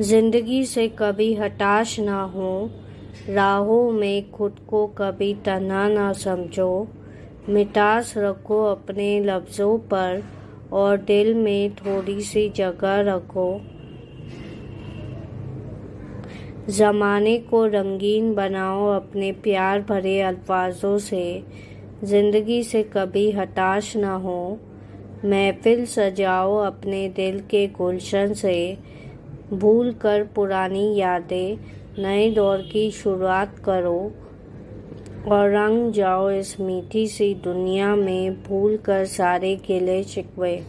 ज़िंदगी से कभी हताश ना हो, राहों में खुद को कभी तना ना समझो। मिठास रखो अपने लफ्ज़ों पर और दिल में थोड़ी सी जगह रखो। ज़माने को रंगीन बनाओ अपने प्यार भरे अल्फाजों से। ज़िंदगी से कभी हताश ना हो, महफिल सजाओ अपने दिल के गुलशन से। भूल कर पुरानी यादें, नए दौर की शुरुआत करो और रंग जाओ इस मीठी सी दुनिया में भूल कर सारे किले शिकवे